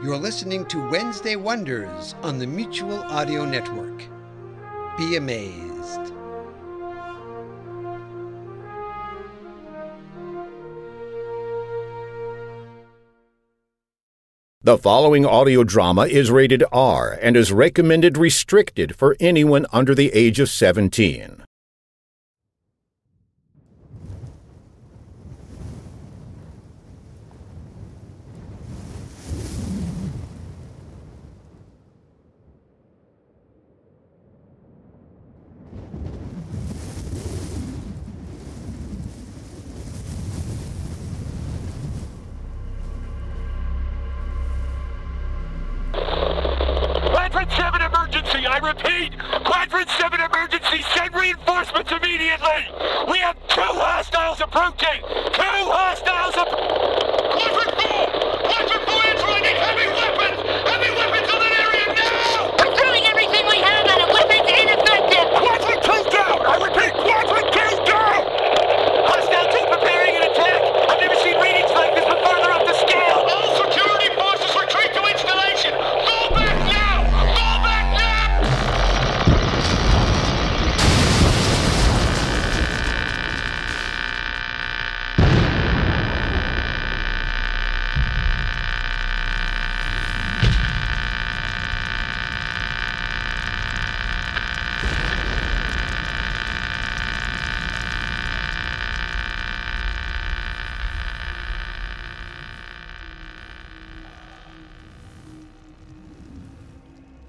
You're listening to Wednesday Wonders on the Mutual Audio Network. Be amazed. The following audio drama is rated R and is recommended restricted for anyone under the age of 17. I repeat! Quadrant 7 emergency, send reinforcements immediately! We have two hostiles approaching! Two hostiles approaching!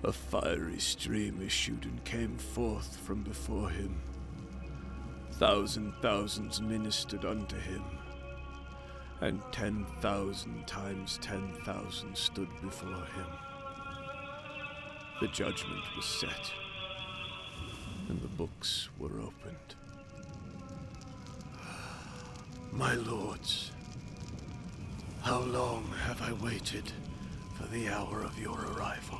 A fiery stream issued and came forth from before him. Thousand thousands ministered unto him, and ten thousand times ten thousand stood before him. The judgment was set, and the books were opened. My lords, how long have I waited for the hour of your arrival?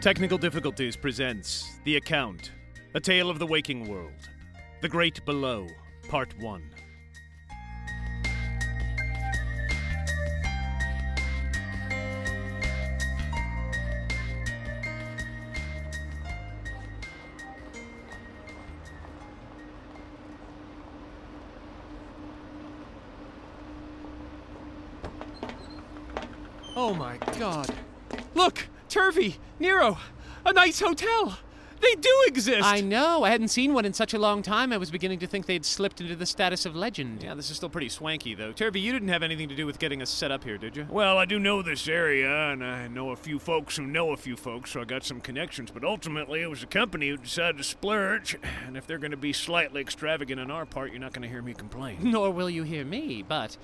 Technical Difficulties presents The Account A Tale of the Waking World. The Great Below, Part 1. Nero! A nice hotel! They do exist! I know. I hadn't seen one in such a long time. I was beginning to think they'd slipped into the status of legend. Yeah, this is still pretty swanky, though. Turvey, you didn't have anything to do with getting us set up here, did you? Well, I do know this area, and I know a few folks who know a few folks, so I got some connections. But ultimately, it was the company who decided to splurge. And if they're going to be slightly extravagant on our part, you're not going to hear me complain. Nor will you hear me, but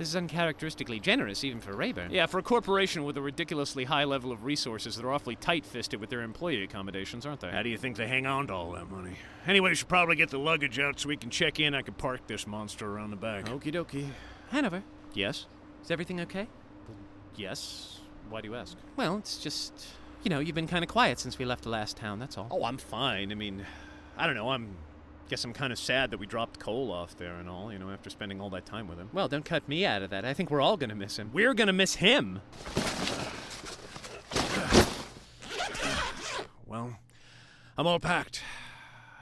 this is uncharacteristically generous even for Rayburn. Yeah, for a corporation with a ridiculously high level of resources, they're awfully tight fisted with their employee accommodations, aren't they? How do you think they hang on to all that money? Anyway, we should probably get the luggage out so we can check in. I can park this monster around the back. Okie dokie. Hanover, Yes? is everything okay? Yes? Why do you ask? Well, it's just. You know, you've been kind of quiet since we left the last town, that's all. Oh, I'm fine. I mean, I don't know. I'm guess I'm kind of sad that we dropped Cole off there and all, you know, after spending all that time with him. Well, don't cut me out of that. I think we're all going to miss him. We're going to miss him! Well, I'm all packed.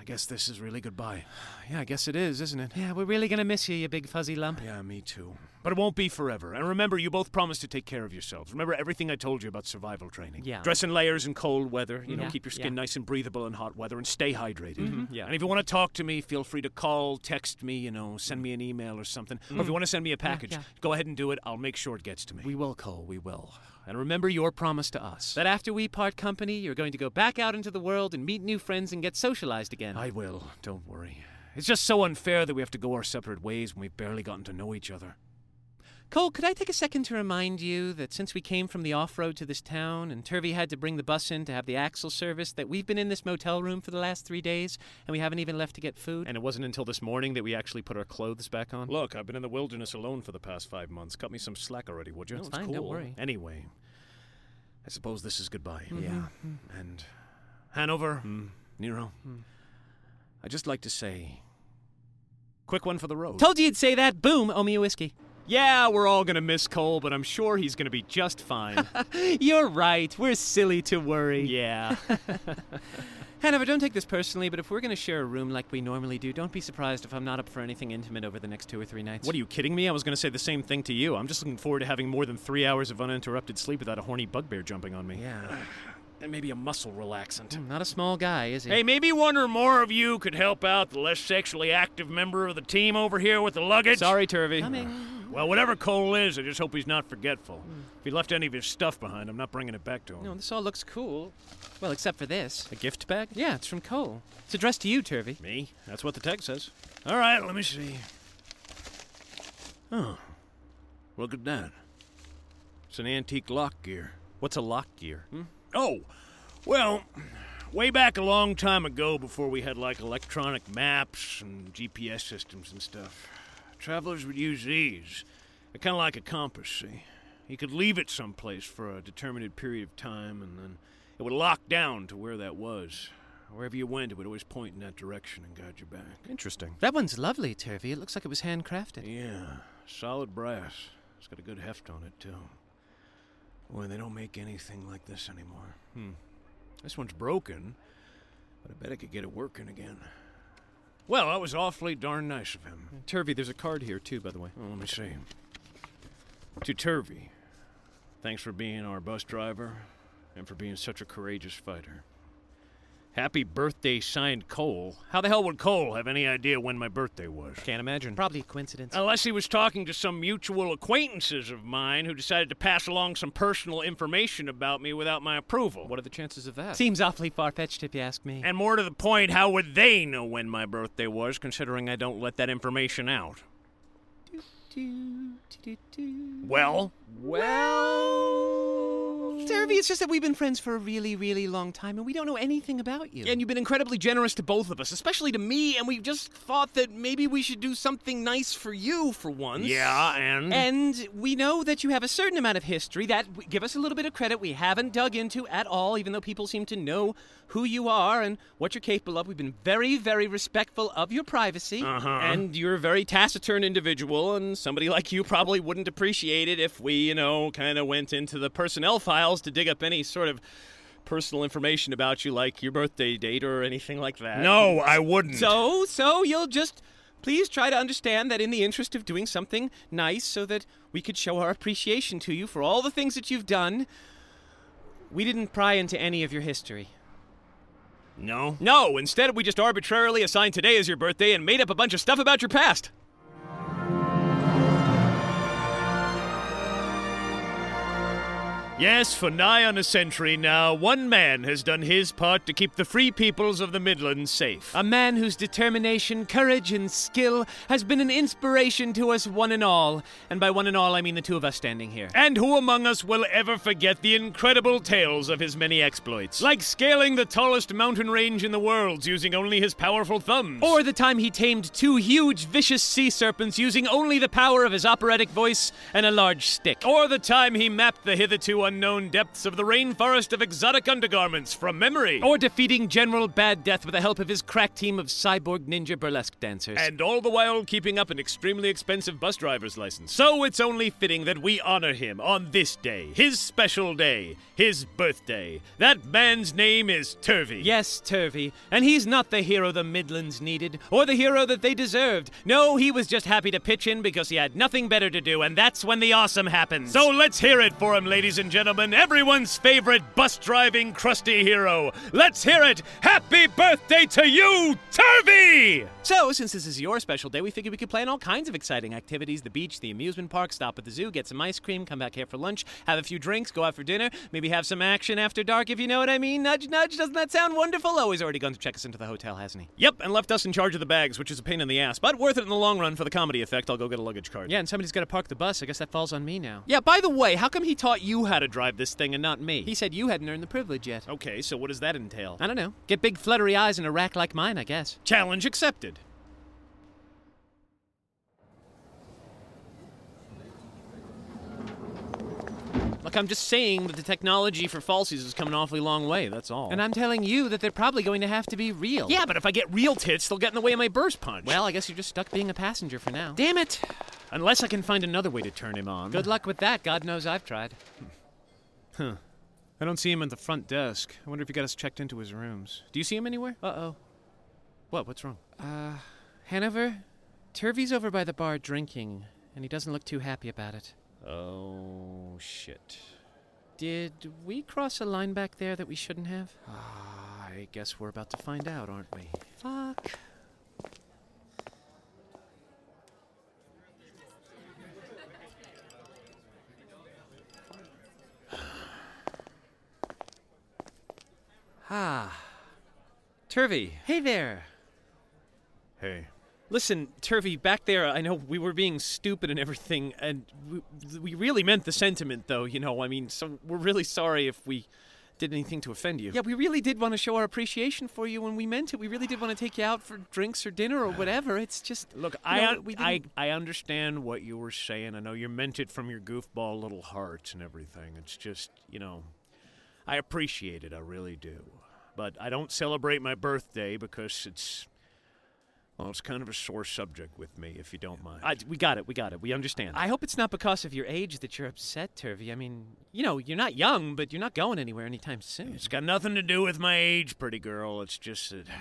I guess this is really goodbye. Yeah, I guess it is, isn't it? Yeah, we're really gonna miss you, you big fuzzy lump. Yeah, me too. But it won't be forever. And remember, you both promised to take care of yourselves. Remember everything I told you about survival training. Yeah. Dress in layers in cold weather. You know, Yeah, keep your skin yeah. nice and breathable in hot weather, and stay hydrated. Mm-hmm. Yeah. And if you want to talk to me, feel free to call, text me. You know, send me an email or something. Or if you mm. want to send me a package, yeah. go ahead and do it. I'll make sure it gets to me. We will, Cole, we will. And remember your promise to us. That after we part company, you're going to go back out into the world and meet new friends and get socialized again. I will. Don't worry. It's just so unfair that we have to go our separate ways when we've barely gotten to know each other. Cole, could I take a second to remind you that since we came from the off road to this town and Turvey had to bring the bus in to have the axle service, that we've been in this motel room for the last three days and we haven't even left to get food? And it wasn't until this morning that we actually put our clothes back on. Look, I've been in the wilderness alone for the past five months. Cut me some slack already, would you? No, it's fine, don't worry. Anyway, I suppose this is goodbye. Mm-hmm. Yeah. Mm-hmm. And Hanover, mm. Nero, mm. I'd just like to say, quick one for the road. Told you you'd say that. Boom, owe me a whiskey. Yeah, we're all gonna miss Cole, but I'm sure he's gonna be just fine. You're right. We're silly to worry. yeah. Hanover, don't take this personally, but if we're going to share a room like we normally do, don't be surprised if I'm not up for anything intimate over the next two or three nights. What are you kidding me? I was gonna say the same thing to you. I'm just looking forward to having more than three hours of uninterrupted sleep without a horny bugbear jumping on me. Yeah. And maybe a muscle relaxant. Hmm, Not a small guy, is he? Hey, maybe one or more of you could help out the less sexually active member of the team over here with the luggage. Sorry, Turvey. Coming. Well, whatever Cole is, I just hope he's not forgetful. If he left any of his stuff behind, I'm not bringing it back to him. No, this all looks cool. Well, except for this. A gift bag? Yeah, it's from Cole. It's addressed to you, Turvey. Me? That's what the text says. All right, let me see. Oh, look at that. It's an antique lock gear. What's a lock gear? Oh, well, way back a long time ago, before we had like electronic maps and GPS systems and stuff, travelers would use these. They're kind of like a compass, see? You could leave it someplace for a determined period of time, and then it would lock down to where that was. Wherever you went, it would always point in that direction and guide you back. Interesting. That one's lovely, Turvey. It looks like it was handcrafted. Yeah, solid brass. It's got a good heft on it, too. Boy, they don't make anything like this anymore. Hmm. This one's broken, but I bet I could get it working again. Well, that was awfully darn nice of him. Turvey, there's a card here, too, by the way. Well, let me see. To Turvey, thanks for being our bus driver and for being such a courageous fighter. Happy birthday, signed Cole. How the hell would Cole have any idea when my birthday was? Can't imagine. Probably a coincidence. Unless he was talking to some mutual acquaintances of mine who decided to pass along some personal information about me without my approval. What are the chances of that? Seems awfully far fetched, if you ask me. And more to the point, how would they know when my birthday was, considering I don't let that information out? Well, Well, Turvey, it's just that we've been friends for a really, really long time, and we don't know anything about you. And you've been incredibly generous to both of us, especially to me, and we just thought that maybe we should do something nice for you for once. yeah, and. And we know that you have a certain amount of history that, give us a little bit of credit, we haven't dug into at all, even though people seem to know who you are and what you're capable of. We've been very, very respectful of your privacy. Uh-huh. And you're a very taciturn individual, and somebody like you probably wouldn't appreciate it if we, you know, kind of went into the personnel files to dig up any sort of personal information about you, like your birthday date or anything like that. no, I wouldn't. So, so you'll just please try to understand that in the interest of doing something nice so that we could show our appreciation to you for all the things that you've done, We didn't pry into any of your history. No? no, instead we just arbitrarily assigned today as your birthday and made up a bunch of stuff about your past. Yes, for nigh on a century now, one man has done his part to keep the free peoples of the Midlands safe. A man whose determination, courage, and skill has been an inspiration to us one and all. And by one and all, I mean the two of us standing here. And who among us will ever forget the incredible tales of his many exploits? Like scaling the tallest mountain range in the world using only his powerful thumbs. Or the time he tamed two huge, vicious sea serpents using only the power of his operatic voice and a large stick. Or the time he mapped the hitherto unknown depths of the rainforest of exotic undergarments from memory. Or defeating General Bad Death with the help of his crack team of cyborg ninja burlesque dancers. And all the while keeping up an extremely expensive bus driver's license. So it's only fitting that we honor him on this day, his special day, his birthday. That man's name is Turvey. Yes, Turvey. And he's not the hero the Midlands needed, or the hero that they deserved. No, he was just happy to pitch in because he had nothing better to do, and that's when the awesome happens. So let's hear it for him, ladies and gentlemen. Gentlemen, everyone's favorite bus driving crusty hero. Let's hear it. Happy birthday to you, Turvey! So, since this is your special day, we figured we could plan all kinds of exciting activities the beach, the amusement park, stop at the zoo, get some ice cream, come back here for lunch, have a few drinks, go out for dinner, maybe have some action after dark, if you know what I mean. Nudge, nudge. Doesn't that sound wonderful? Oh, he's already gone to check us into the hotel, hasn't he? Yep, and left us in charge of the bags, which is a pain in the ass, but worth it in the long run for the comedy effect. I'll go get a luggage card. Yeah, and somebody's got to park the bus. I guess that falls on me now. Yeah, by the way, how come he taught you how to drive this thing and not me? He said you hadn't earned the privilege yet. Okay, so what does that entail? I don't know. Get big fluttery eyes and a rack like mine, I guess. Challenge accepted. Look, I'm just saying that the technology for falsies has come an awfully long way, that's all. And I'm telling you that they're probably going to have to be real. Yeah, but if I get real tits, they'll get in the way of my burst punch. Well, I guess you're just stuck being a passenger for now. damn it. Unless I can find another way to turn him on. Good luck with that. God knows I've tried. Hmm. Huh. I don't see him at the front desk. I wonder if he got us checked into his rooms. Do you see him anywhere? Uh oh. What? What's wrong? Uh, Hanover? Turvey's over by the bar drinking, and he doesn't look too happy about it. Oh, shit. Did we cross a line back there that we shouldn't have? Ah, I guess we're about to find out, aren't we? Fuck. Ah. Turvey. Hey there. Hey. Listen, Turvey, back there, I know we were being stupid and everything, and we, we really meant the sentiment, though, you know. I mean, so we're really sorry if we did anything to offend you. Yeah, we really did want to show our appreciation for you when we meant it. We really did want to take you out for drinks or dinner or whatever. It's just. Look, I, know, un- we I I understand what you were saying. I know you meant it from your goofball little hearts and everything. It's just, you know, I appreciate it. I really do. But I don't celebrate my birthday because it's. Well, it's kind of a sore subject with me, if you don't mind. I, we got it. We got it. We understand. I hope it's not because of your age that you're upset, Turvey. I mean, you know, you're not young, but you're not going anywhere anytime soon. It's got nothing to do with my age, pretty girl. It's just that.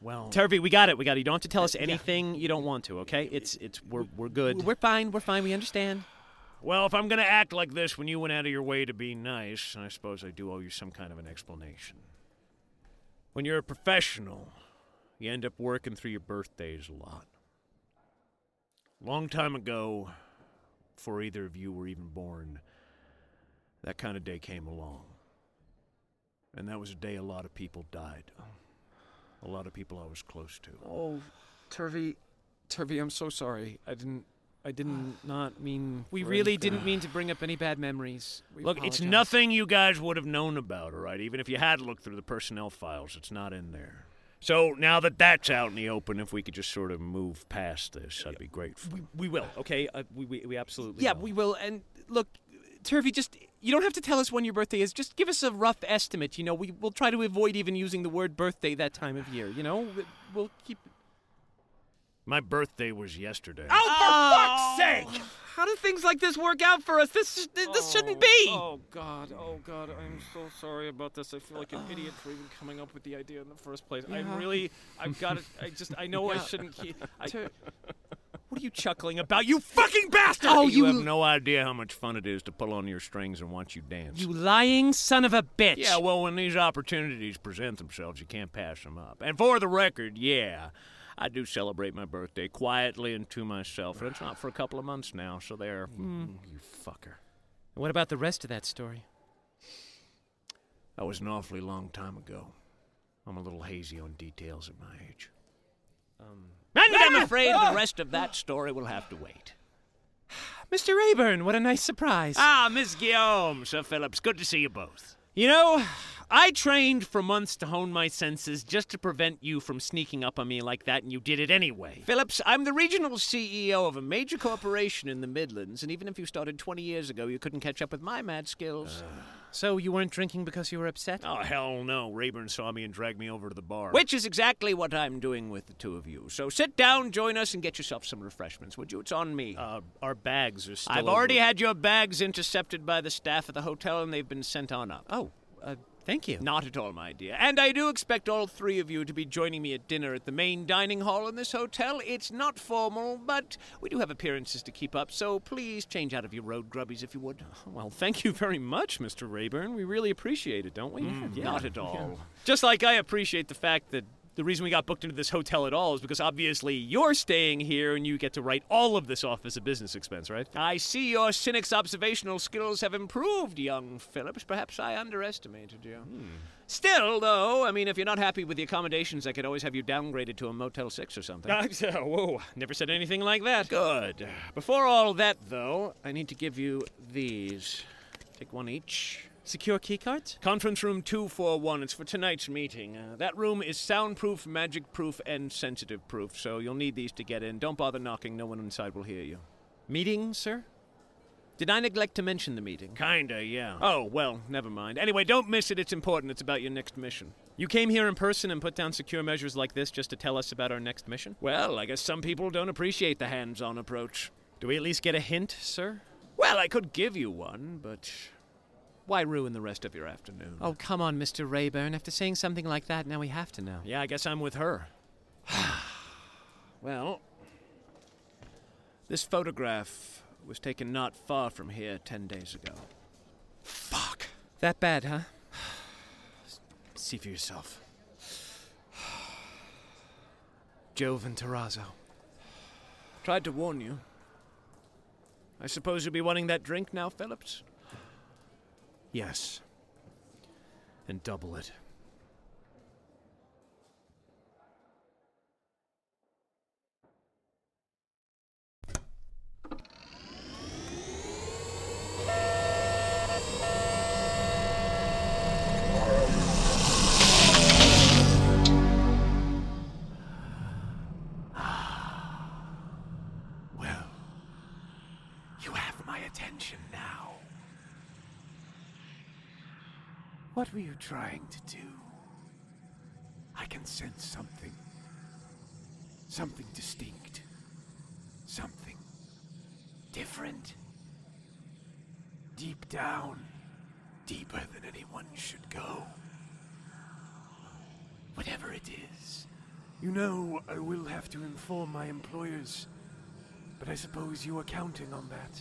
Well, Turvey, we got it. We got it. You don't have to tell us anything you don't want to. Okay? It's it's we're we're good. We're fine. We're fine. We understand. Well, if I'm going to act like this when you went out of your way to be nice, I suppose I do owe you some kind of an explanation. When you're a professional, you end up working through your birthdays a lot. Long time ago, before either of you were even born, that kind of day came along. And that was a day a lot of people died. A lot of people I was close to. Oh, Turvey, Turvey, I'm so sorry. I didn't. I didn't not mean. We really didn't mean to bring up any bad memories. We Look, it's apologize. nothing you guys would have known about, all right? Even if you had looked through the personnel files, it's not in there. So now that that's out in the open, if we could just sort of move past this, I'd be grateful. We, we will. Okay. Uh, we, we we absolutely. Yeah, we will. And look, Turvey, just you don't have to tell us when your birthday is. Just give us a rough estimate. You know, we will try to avoid even using the word birthday that time of year. You know, we'll keep. My birthday was yesterday. Oh, for fuck's oh. sake! How do things like this work out for us? This this oh, shouldn't be. Oh God! Oh God! I'm so sorry about this. I feel like an idiot for even coming up with the idea in the first place. Yeah. I'm really. I've got it. I just. I know I shouldn't keep. I, Tur- What are you chuckling about, you fucking bastard? Oh, you you- have no idea how much fun it is to pull on your strings and watch you dance. You lying son of a bitch! Yeah, well, when these opportunities present themselves, you can't pass them up. And for the record, yeah, I do celebrate my birthday quietly and to myself, and it's not for a couple of months now, so there. Hmm. Mm, you fucker. What about the rest of that story? That was an awfully long time ago. I'm a little hazy on details at my age. Um, And I'm afraid the rest of that story will have to wait. Mr. Rayburn, what a nice surprise. Ah, Miss Guillaume, Sir Phillips, good to see you both. You know, I trained for months to hone my senses just to prevent you from sneaking up on me like that, and you did it anyway. Phillips, I'm the regional CEO of a major corporation in the Midlands, and even if you started 20 years ago, you couldn't catch up with my mad skills. So you weren't drinking because you were upset? Oh, hell no. Rayburn saw me and dragged me over to the bar. Which is exactly what I'm doing with the two of you. So sit down, join us, and get yourself some refreshments, would you? It's on me. Uh, our bags are still I've over- already had your bags intercepted by the staff at the hotel, and they've been sent on up. Oh, uh, thank you. Not at all, my dear. And I do expect all three of you to be joining me at dinner at the main dining hall in this hotel. It's not formal, but we do have appearances to keep up, so please change out of your road grubbies if you would. Well, thank you very much, Mr. Rayburn. We really appreciate it, don't we? Mm, Not at all. Just like I appreciate the fact that the reason we got booked into this hotel at all is because obviously you're staying here and you get to write all of this off as a business expense, right? I see your cynic's observational skills have improved, young Phillips. Perhaps I underestimated you. Still, though, I mean, if you're not happy with the accommodations, I could always have you downgraded to a Motel 6 or something. Uh, whoa, never said anything like that. Good. Before all that, though, I need to give you these. Take one each. Secure keycards? Conference room 241. It's for tonight's meeting. Uh, that room is soundproof, magic proof, and sensitive proof, so you'll need these to get in. Don't bother knocking, no one inside will hear you. Meeting, sir? Did I neglect to mention the meeting? Kinda, yeah. Oh, well, never mind. Anyway, don't miss it. It's important. It's about your next mission. You came here in person and put down secure measures like this just to tell us about our next mission? Well, I guess some people don't appreciate the hands on approach. Do we at least get a hint, sir? Well, I could give you one, but why ruin the rest of your afternoon? Oh, come on, Mr. Rayburn. After saying something like that, now we have to know. Yeah, I guess I'm with her. well, this photograph was taken not far from here ten days ago. Fuck. That bad, huh? See for yourself. Jove and Terrazzo. Tried to warn you. I suppose you'll be wanting that drink now, Phillips? Yes. And double it. Trying to do? I can sense something. Something distinct. Something different. Deep down, deeper than anyone should go. Whatever it is. You know, I will have to inform my employers, but I suppose you were counting on that,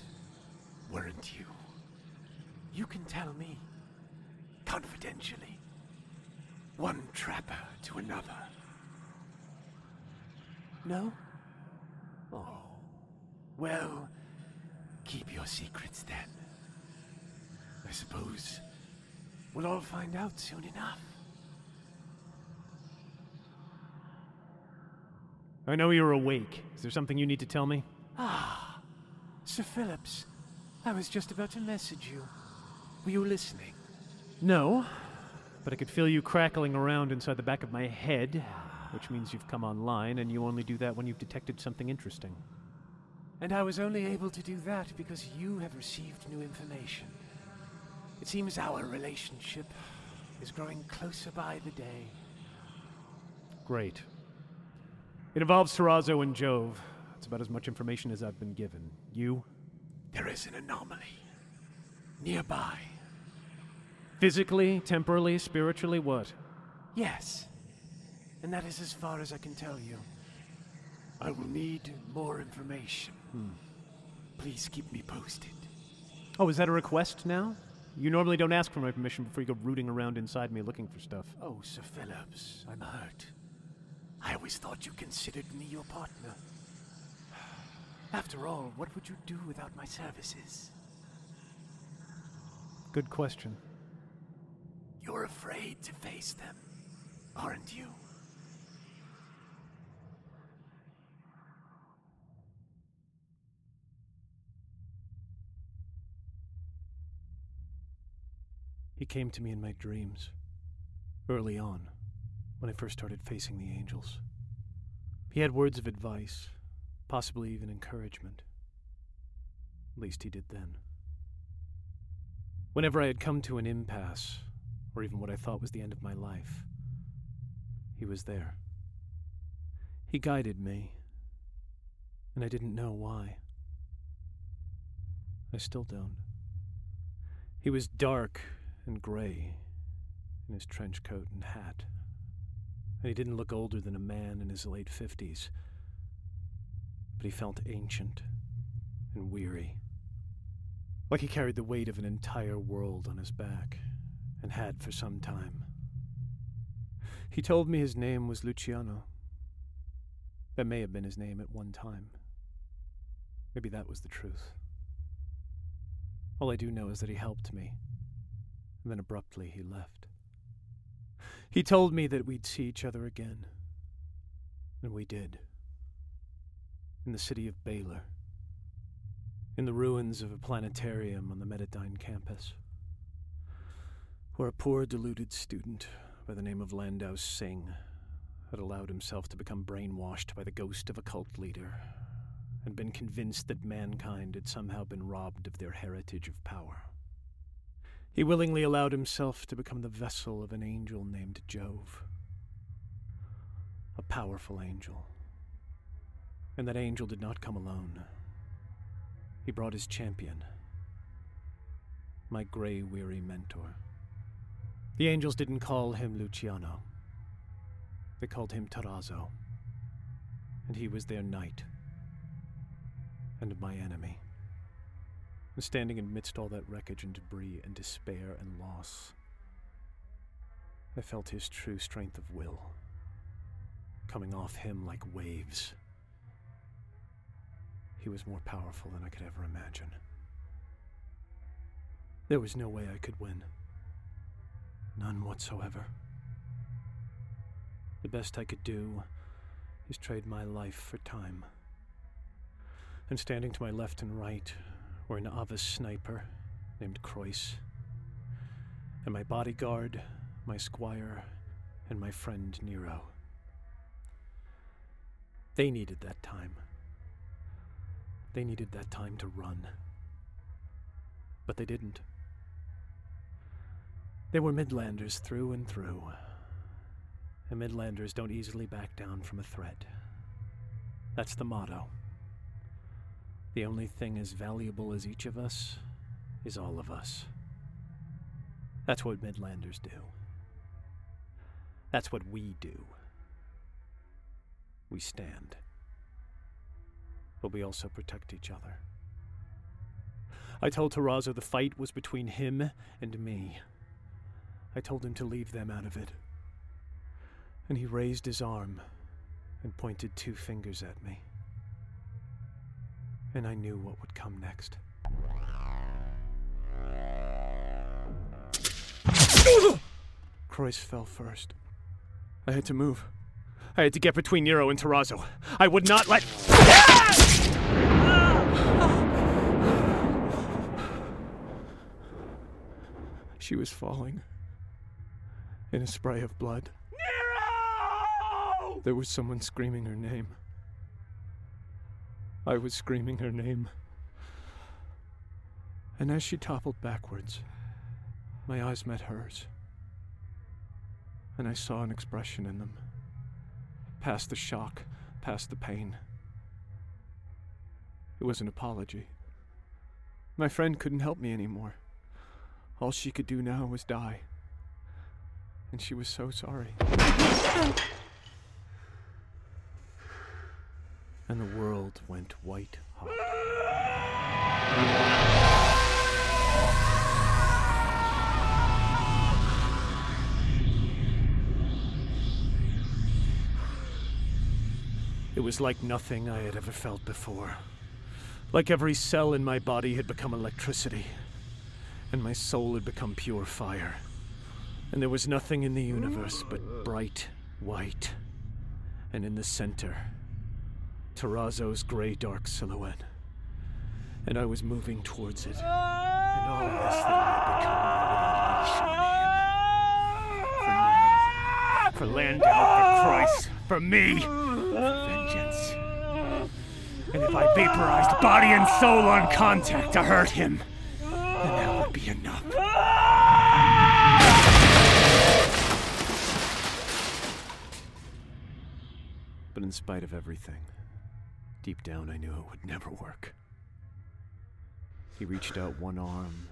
weren't you? You can tell me, confidentially, one trapper to another. No? Oh. Well, keep your secrets then. I suppose we'll all find out soon enough. I know you're awake. Is there something you need to tell me? Ah, Sir Phillips, I was just about to message you. Were you listening? No, but I could feel you crackling around inside the back of my head, which means you've come online, and you only do that when you've detected something interesting. And I was only able to do that because you have received new information. It seems our relationship is growing closer by the day. Great. It involves Terrazzo and Jove. That's about as much information as I've been given. You? There is an anomaly nearby. Physically, temporally, spiritually, what? Yes, and that is as far as I can tell you. I will need more information. Hmm. Please keep me posted. Oh, is that a request now? You normally don't ask for my permission before you go rooting around inside me looking for stuff. Oh, Sir Phillips, I'm hurt. I always thought you considered me your partner. After all, what would you do without my services? Good question. You're afraid to face them, aren't you? He came to me in my dreams, early on, when I first started facing the angels. He had words of advice, possibly even encouragement. At least he did then. Whenever I had come to an impasse, or even what I thought was the end of my life, he was there. He guided me, and I didn't know why. I still don't. He was dark and gray in his trench coat and hat, and he didn't look older than a man in his late fifties, but he felt ancient and weary, like he carried the weight of an entire world on his back, and had for some time. He told me his name was Luciano. That may have been his name at one time. Maybe that was the truth. All I do know is that he helped me, and then abruptly he left. He told me that we'd see each other again, and we did. In the city of Baylor, in the ruins of a planetarium on the Metadyne campus, where a poor deluded student by the name of Landau Singh had allowed himself to become brainwashed by the ghost of a cult leader and been convinced that mankind had somehow been robbed of their heritage of power. He willingly allowed himself to become the vessel of an angel named Jove. A powerful angel. And that angel did not come alone. He brought his champion, my gray, weary mentor. The angels didn't call him Luciano. They called him Terrazzo. And he was their knight and my enemy. And standing amidst all that wreckage and debris and despair and loss, I felt his true strength of will coming off him like waves. He was more powerful than I could ever imagine. There was no way I could win. None whatsoever. The best I could do is trade my life for time and standing to my left and right were an Avis sniper named Croyce, and my bodyguard, my squire, and my friend Nero. They needed that time. They needed that time to run. But they didn't. They were Midlanders through and through. And Midlanders don't easily back down from a threat. That's the motto. The only thing as valuable as each of us is all of us. That's what Midlanders do. That's what we do. We stand. But we also protect each other. I told Terrazzo the fight was between him and me. I told him to leave them out of it. And he raised his arm and pointed two fingers at me and I knew what would come next. Croyce fell first. I had to move. I had to get between Nero and Terrazzo. I would not let. She was falling in a spray of blood. Nero! There was someone screaming her name. I was screaming her name. And as she toppled backwards, my eyes met hers. And I saw an expression in them. Past the shock, past the pain. It was an apology. My friend couldn't help me anymore. All she could do now was die. And she was so sorry and the world went white hot. It was like nothing I had ever felt before. Like every cell in my body had become electricity, and my soul had become pure fire and there was nothing in the universe but bright white. And in the center, Terrazzo's gray dark silhouette. And I was moving towards it. And all this that I had become I would unleash on him. For, Landau, for Croyce, for me, for vengeance. And if I vaporized body and soul on contact to hurt him, then that would be enough. But in spite of everything, deep down I knew it would never work. He reached out one arm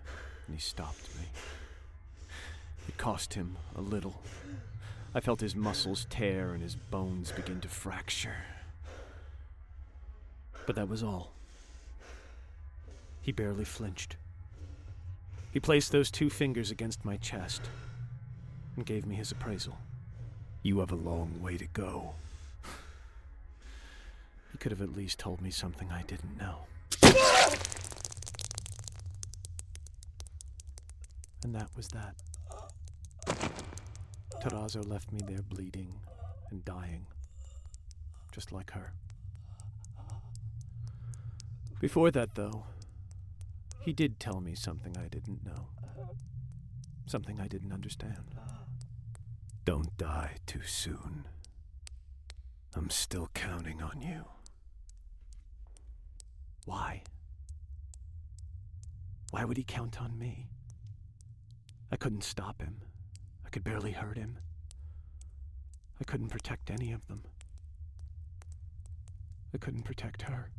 and he stopped me. It cost him a little. I felt his muscles tear and his bones begin to fracture. But that was all. He barely flinched. He placed those two fingers against my chest and gave me his appraisal. You have a long way to go. Could have at least told me something I didn't know. And that was that. Terrazzo left me there bleeding and dying, just like her. Before that, though, he did tell me something I didn't know. Something I didn't understand. Don't die too soon. I'm still counting on you. Why? Why would he count on me? I couldn't stop him. I could barely hurt him. I couldn't protect any of them. I couldn't protect her.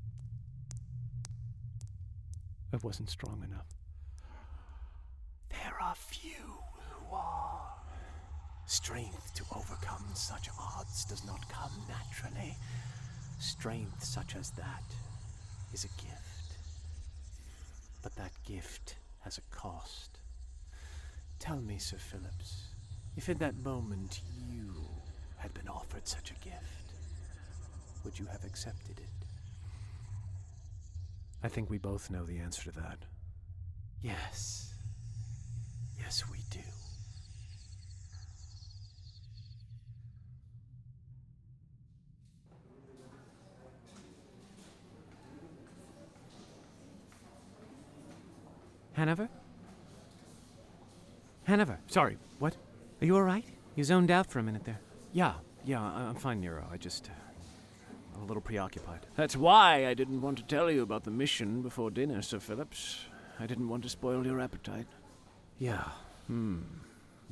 I wasn't strong enough. There are few who are. Strength to overcome such odds does not come naturally. Strength such as that is a gift. But that gift has a cost. Tell me, Sir Phillips, if in that moment you had been offered such a gift, would you have accepted it? I think we both know the answer to that. Yes. Yes, we do. Hanover? Hanover, sorry, what? Are you alright? You zoned out for a minute there. Yeah, yeah, I- I'm fine, Nero. I just. Uh, I'm a little preoccupied. That's why I didn't want to tell you about the mission before dinner, Sir Phillips. I didn't want to spoil your appetite. Yeah. Hmm.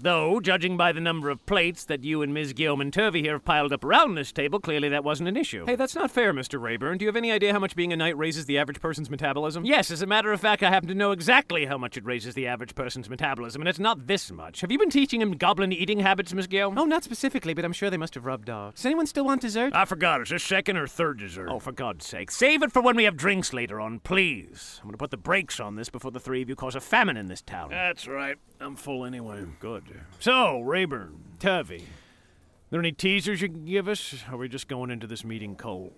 Though, judging by the number of plates that you and Ms. Guillaume and Turvey here have piled up around this table, clearly that wasn't an issue. Hey, that's not fair, Mr. Rayburn. Do you have any idea how much being a knight raises the average person's metabolism? Yes, as a matter of fact, I happen to know exactly how much it raises the average person's metabolism, and it's not this much. Have you been teaching him goblin eating habits, Miss Guillaume? Oh, not specifically, but I'm sure they must have rubbed off. Does anyone still want dessert? I forgot. Is this second or third dessert? Oh, for God's sake. Save it for when we have drinks later on, please. I'm going to put the brakes on this before the three of you cause a famine in this town. That's right. I'm full anyway. Good. So, Rayburn, Turvey, there any teasers you can give us? Or are we just going into this meeting cold?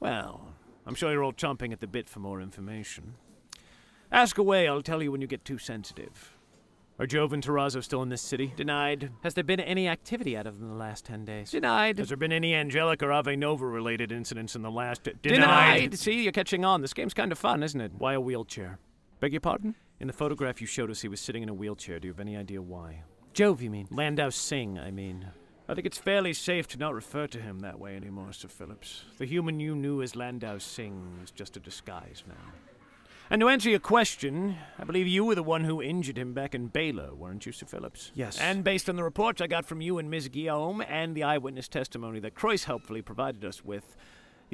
Well, I'm sure you're all chomping at the bit for more information. Ask away, I'll tell you when you get too sensitive. Are Jove and Terrazzo still in this city? Denied. Has there been any activity out of them in the last ten days? Denied. Has there been any Angelic or Ave Nova related incidents in the last. Denied. Denied. See, you're catching on. This game's kind of fun, isn't it? Why a wheelchair? Beg your pardon? In the photograph you showed us, he was sitting in a wheelchair. Do you have any idea why? Jove, you mean? Landau Singh, I mean. I think it's fairly safe to not refer to him that way anymore, Sir Phillips. The human you knew as Landau Singh is just a disguise now. And to answer your question, I believe you were the one who injured him back in Baylor, weren't you, Sir Phillips? Yes. And based on the reports I got from you and Ms. Guillaume and the eyewitness testimony that Croyce helpfully provided us with,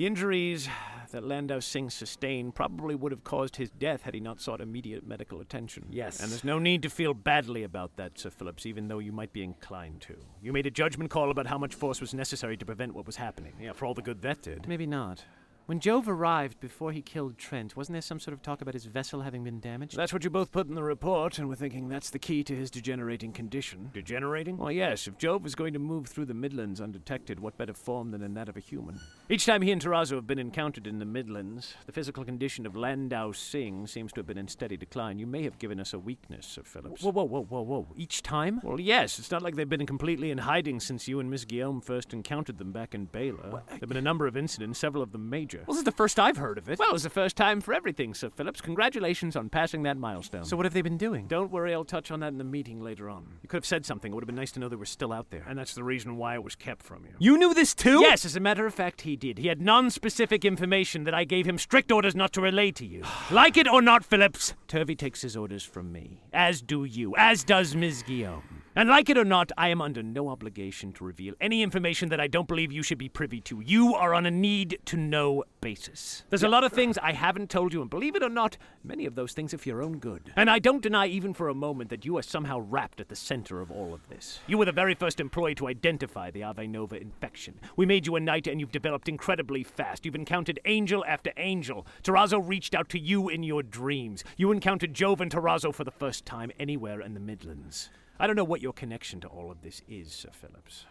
the injuries that Landau Singh sustained probably would have caused his death had he not sought immediate medical attention. Yes. And there's no need to feel badly about that, Sir Phillips, even though you might be inclined to. You made a judgment call about how much force was necessary to prevent what was happening. Yeah, for all the good that did. Maybe not. When Jove arrived before he killed Trent, wasn't there some sort of talk about his vessel having been damaged? That's what you both put in the report, and we're thinking that's the key to his degenerating condition. Degenerating? Well, yes, if Jove is going to move through the Midlands undetected, what better form than in that of a human? Each time he and Terrazzo have been encountered in the Midlands, the physical condition of Landau Singh seems to have been in steady decline. You may have given us a weakness, Sir Phillips. Whoa, whoa, whoa, whoa, whoa. Each time? Well, yes. It's not like they've been completely in hiding since you and Miss Guillaume first encountered them back in Baylor. Uh, there have been a number of incidents, several of them major. Well, this is the first I've heard of it. Well, it's the first time for everything, Sir Phillips. Congratulations on passing that milestone. So what have they been doing? Don't worry, I'll touch on that in the meeting later on. You could have said something. It would have been nice to know they were still out there. And that's the reason why it was kept from you. You knew this too? Yes, as a matter of fact, he did. He had non-specific information that I gave him strict orders not to relay to you. like it or not, Phillips, Turvey takes his orders from me. As do you. As does Ms. Guillaume. And like it or not, I am under no obligation to reveal any information that I don't believe you should be privy to. You are on a need to know basis. There's a lot of things I haven't told you, and believe it or not, many of those things are for your own good. And I don't deny even for a moment that you are somehow wrapped at the center of all of this. You were the very first employee to identify the Ave Nova infection. We made you a knight, and you've developed incredibly fast. You've encountered angel after angel. Terrazzo reached out to you in your dreams. You encountered Jove and Terrazzo for the first time anywhere in the Midlands. I don't know what your connection to all of this is, Sir Phillips.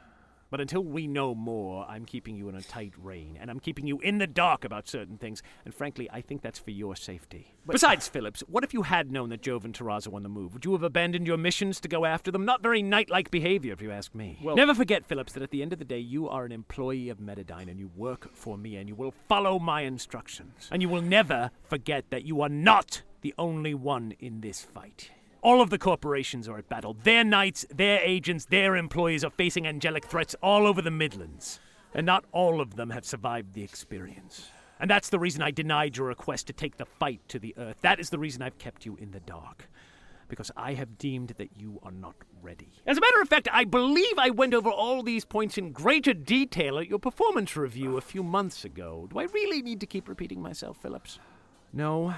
But until we know more, I'm keeping you in a tight rein, and I'm keeping you in the dark about certain things, and frankly, I think that's for your safety. Besides, Phillips, what if you had known that Jove and Terrazzo were on the move? Would you have abandoned your missions to go after them? Not very knight-like behavior, if you ask me. Well- Never forget, Phillips, that at the end of the day, you are an employee of Metadyne, and you work for me, and you will follow my instructions. And you will never forget that you are not the only one in this fight. All of the corporations are at battle. Their knights, their agents, their employees are facing angelic threats all over the Midlands. And not all of them have survived the experience. And that's the reason I denied your request to take the fight to the earth. That is the reason I've kept you in the dark. Because I have deemed that you are not ready. As a matter of fact, I believe I went over all these points in greater detail at your performance review a few months ago. Do I really need to keep repeating myself, Phillips? No.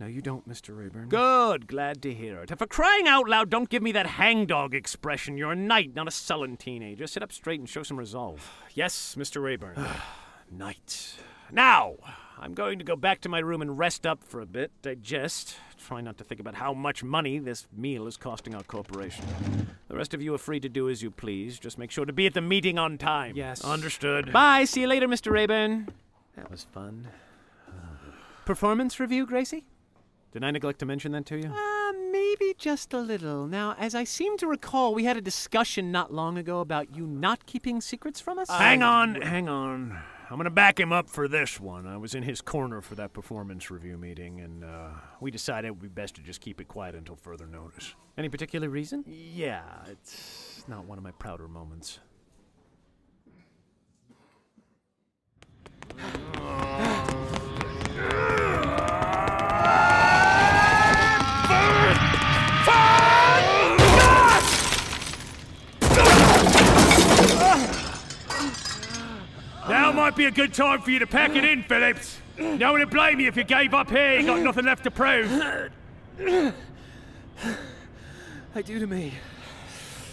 No, you don't, Mr. Rayburn. Good, glad to hear it. For crying out loud, don't give me that hangdog expression. You're a knight, not a sullen teenager. Sit up straight and show some resolve. Yes, Mr. Rayburn. Knight. now, I'm going to go back to my room and rest up for a bit, digest, try not to think about how much money this meal is costing our corporation. The rest of you are free to do as you please. Just make sure to be at the meeting on time. Yes. Understood. Bye. See you later, Mr. Rayburn. That was fun. Performance review, Gracie? Did I neglect to mention that to you? Uh, maybe just a little. Now, as I seem to recall, we had a discussion not long ago about you not keeping secrets from us. Hang on, hang on. I'm going to back him up for this one. I was in his corner for that performance review meeting, and uh, we decided it would be best to just keep it quiet until further notice. Any particular reason? Yeah, it's not one of my prouder moments. Might be a good time for you to pack it in, Phillips. No one to blame you if you gave up here. You got nothing left to prove. I do to me.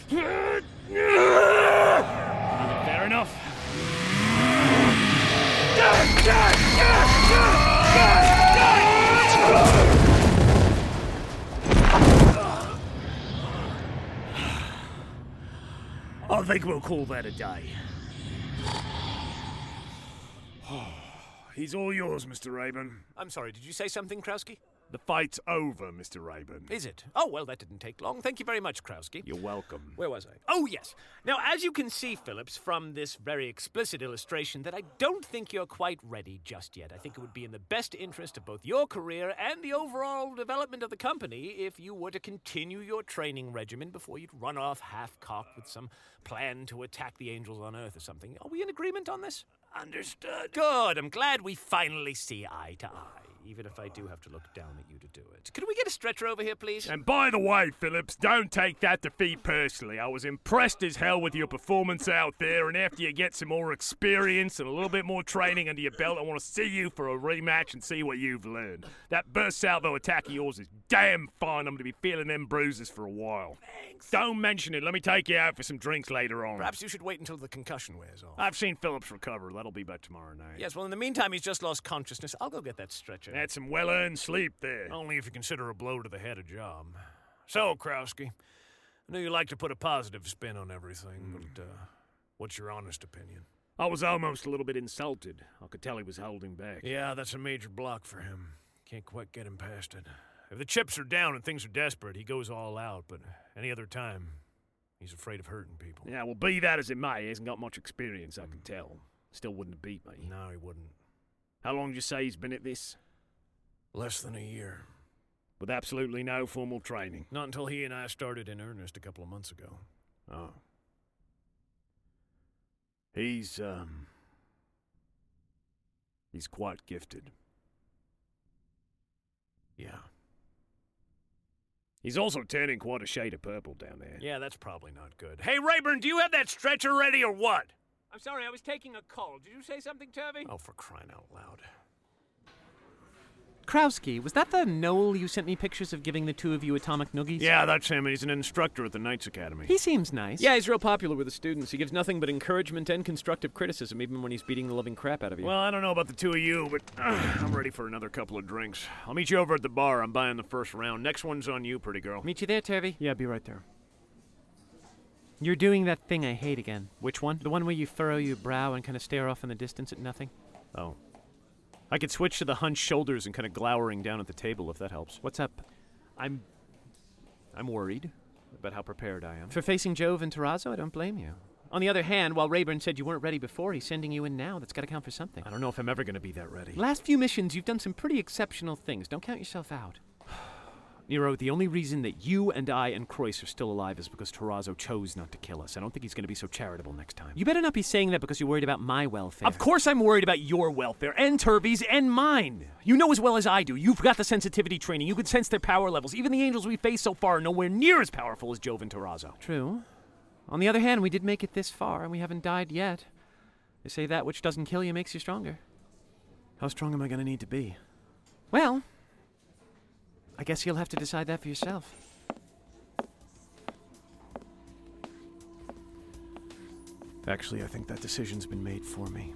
Fair enough. I think we'll call that a day. He's all yours, Mr. Rayburn. I'm sorry, did you say something, Krowski? The fight's over, Mr. Rayburn. Is it? Oh, well, that didn't take long. Thank you very much, Krowski. You're welcome. Where was I? Oh, yes. Now, as you can see, Phillips, from this very explicit illustration, that I don't think you're quite ready just yet. I think it would be in the best interest of both your career and the overall development of the company if you were to continue your training regimen before you'd run off half cocked with some plan to attack the angels on Earth or something. Are we in agreement on this? Understood. Good. I'm glad we finally see eye to eye, even if I do have to look down at you to do it. Could we get a stretcher over here, please? And by the way, Phillips, don't take that defeat personally. I was impressed as hell with your performance out there, and after you get some more experience and a little bit more training under your belt, I want to see you for a rematch and see what you've learned. That burst salvo attack of yours is damn fine. I'm going to be feeling them bruises for a while. Thanks. Don't mention it. Let me take you out for some drinks later on. Perhaps you should wait until the concussion wears off. I've seen Phillips recover. That'll be by tomorrow night. Yes, well, in the meantime, he's just lost consciousness. I'll go get that stretcher. Had some well earned sleep there. Only if you consider a blow to the head a job. So, Krowski, I know you like to put a positive spin on everything, but uh, what's your honest opinion? I was almost a little bit insulted. I could tell he was holding back. Yeah, that's a major block for him. Can't quite get him past it. If the chips are down and things are desperate, he goes all out, but any other time, he's afraid of hurting people. Yeah, well, be that as it may, he hasn't got much experience, I can tell. Still wouldn't have beat me. No, he wouldn't. How long do you say he's been at this? Less than a year. With absolutely no formal training. Not until he and I started in earnest a couple of months ago. Oh. He's, um. He's quite gifted. Yeah. He's also turning quite a shade of purple down there. Yeah, that's probably not good. Hey, Rayburn, do you have that stretcher ready or what? I'm sorry, I was taking a call. Did you say something, Turvey? Oh, for crying out loud. Krowski, was that the Noel you sent me pictures of giving the two of you atomic noogies? Yeah, that's him. He's an instructor at the Knights Academy. He seems nice. Yeah, he's real popular with the students. He gives nothing but encouragement and constructive criticism, even when he's beating the living crap out of you. Well, I don't know about the two of you, but uh, I'm ready for another couple of drinks. I'll meet you over at the bar. I'm buying the first round. Next one's on you, pretty girl. Meet you there, Turvey. Yeah, be right there. You're doing that thing I hate again. Which one? The one where you furrow your brow and kind of stare off in the distance at nothing? Oh. I could switch to the hunched shoulders and kind of glowering down at the table if that helps. What's up? I'm. I'm worried about how prepared I am. For facing Jove and Terrazzo, I don't blame you. On the other hand, while Rayburn said you weren't ready before, he's sending you in now. That's got to count for something. I don't know if I'm ever going to be that ready. Last few missions, you've done some pretty exceptional things. Don't count yourself out. Nero, the only reason that you and I and Croyce are still alive is because Terrazzo chose not to kill us. I don't think he's going to be so charitable next time. You better not be saying that because you're worried about my welfare. Of course I'm worried about your welfare, and Turvey's, and mine. You know as well as I do. You've got the sensitivity training. You can sense their power levels. Even the angels we face so far are nowhere near as powerful as Jove and Terrazzo. True. On the other hand, we did make it this far, and we haven't died yet. They say that which doesn't kill you makes you stronger. How strong am I going to need to be? Well, I guess you'll have to decide that for yourself. Actually, I think that decision's been made for me.